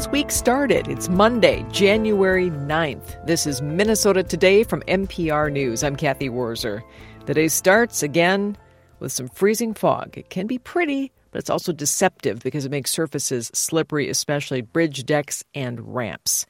this week started. It's Monday, January 9th. This is Minnesota Today from MPR News. I'm Kathy Wurzer. The day starts again with some freezing fog. It can be pretty, but it's also deceptive because it makes surfaces slippery, especially bridge decks and ramps.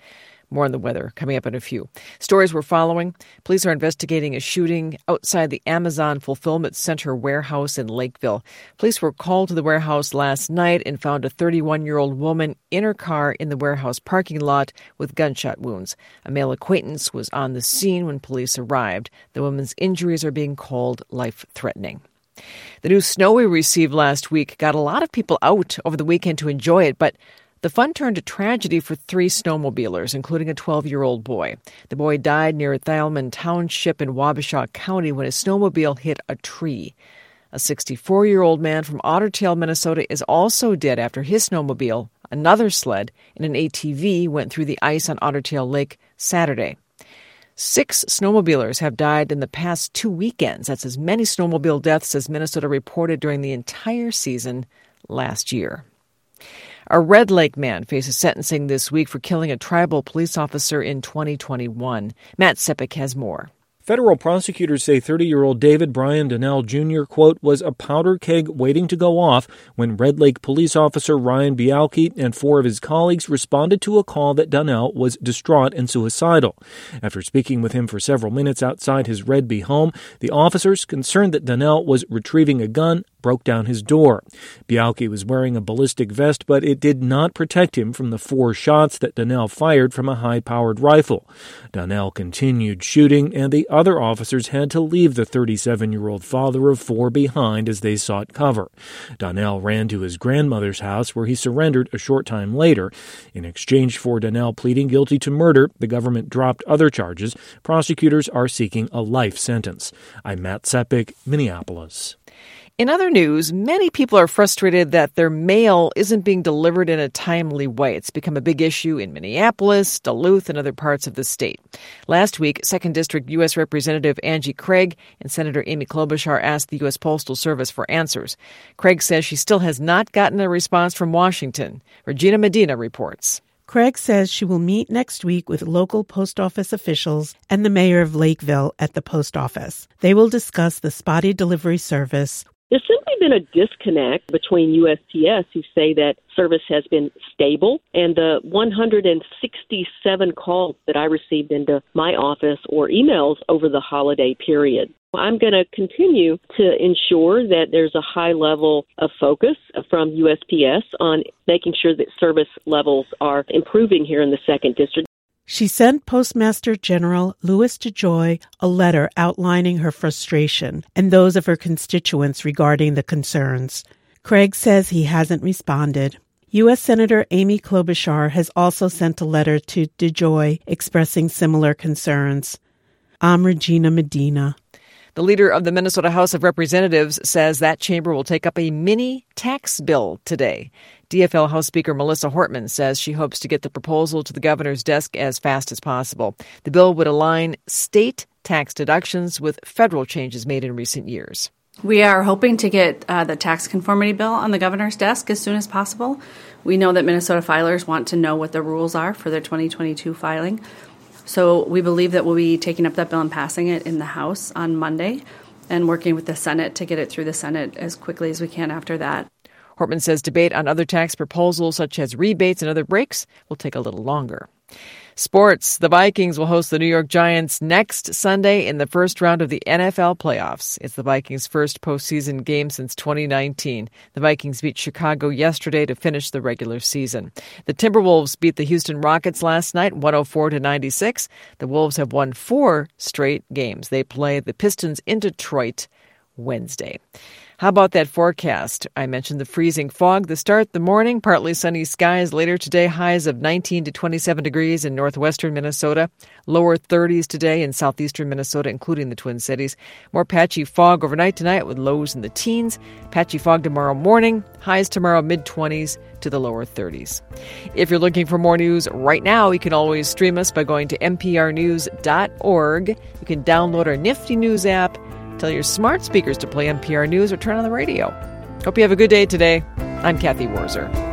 More on the weather coming up in a few. Stories we're following. Police are investigating a shooting outside the Amazon Fulfillment Center warehouse in Lakeville. Police were called to the warehouse last night and found a 31 year old woman in her car in the warehouse parking lot with gunshot wounds. A male acquaintance was on the scene when police arrived. The woman's injuries are being called life threatening. The new snow we received last week got a lot of people out over the weekend to enjoy it, but the fun turned to tragedy for three snowmobilers, including a 12 year old boy. The boy died near Theilman Township in Wabasha County when a snowmobile hit a tree. A 64 year old man from Otter Tail, Minnesota, is also dead after his snowmobile, another sled, and an ATV went through the ice on Otter Tail Lake Saturday. Six snowmobilers have died in the past two weekends. That's as many snowmobile deaths as Minnesota reported during the entire season last year. A Red Lake man faces sentencing this week for killing a tribal police officer in 2021. Matt Sepic has more. Federal prosecutors say 30 year old David Brian Donnell Jr., quote, was a powder keg waiting to go off when Red Lake police officer Ryan Bialke and four of his colleagues responded to a call that Donnell was distraught and suicidal. After speaking with him for several minutes outside his Redby home, the officers, concerned that Donnell was retrieving a gun, broke down his door. Bialke was wearing a ballistic vest, but it did not protect him from the four shots that Donnell fired from a high powered rifle. Donnell continued shooting, and the other officers had to leave the 37 year old father of four behind as they sought cover. Donnell ran to his grandmother's house where he surrendered a short time later. In exchange for Donnell pleading guilty to murder, the government dropped other charges. Prosecutors are seeking a life sentence. I'm Matt Sepic, Minneapolis. In other news, many people are frustrated that their mail isn't being delivered in a timely way. It's become a big issue in Minneapolis, Duluth, and other parts of the state. Last week, 2nd District U.S. Representative Angie Craig and Senator Amy Klobuchar asked the U.S. Postal Service for answers. Craig says she still has not gotten a response from Washington. Regina Medina reports. Craig says she will meet next week with local post office officials and the mayor of Lakeville at the post office. They will discuss the spotty delivery service, there's simply been a disconnect between USPS, who say that service has been stable, and the 167 calls that I received into my office or emails over the holiday period. I'm going to continue to ensure that there's a high level of focus from USPS on making sure that service levels are improving here in the second district. She sent Postmaster General Louis DeJoy a letter outlining her frustration and those of her constituents regarding the concerns. Craig says he hasn't responded. U.S. Senator Amy Klobuchar has also sent a letter to DeJoy expressing similar concerns. I'm Regina Medina. The leader of the Minnesota House of Representatives says that chamber will take up a mini tax bill today. DFL House Speaker Melissa Hortman says she hopes to get the proposal to the governor's desk as fast as possible. The bill would align state tax deductions with federal changes made in recent years. We are hoping to get uh, the tax conformity bill on the governor's desk as soon as possible. We know that Minnesota filers want to know what the rules are for their 2022 filing. So we believe that we'll be taking up that bill and passing it in the House on Monday and working with the Senate to get it through the Senate as quickly as we can after that. Hortman says debate on other tax proposals, such as rebates and other breaks, will take a little longer. Sports. The Vikings will host the New York Giants next Sunday in the first round of the NFL playoffs. It's the Vikings' first postseason game since 2019. The Vikings beat Chicago yesterday to finish the regular season. The Timberwolves beat the Houston Rockets last night, 104 to 96. The Wolves have won four straight games. They play the Pistons in Detroit Wednesday. How about that forecast? I mentioned the freezing fog. The start the morning, partly sunny skies. Later today, highs of 19 to 27 degrees in northwestern Minnesota. Lower 30s today in southeastern Minnesota, including the Twin Cities. More patchy fog overnight tonight with lows in the teens. Patchy fog tomorrow morning. Highs tomorrow mid 20s to the lower 30s. If you're looking for more news right now, you can always stream us by going to mprnews.org. You can download our nifty news app Tell your smart speakers to play MPR News or turn on the radio. Hope you have a good day today. I'm Kathy Wurzer.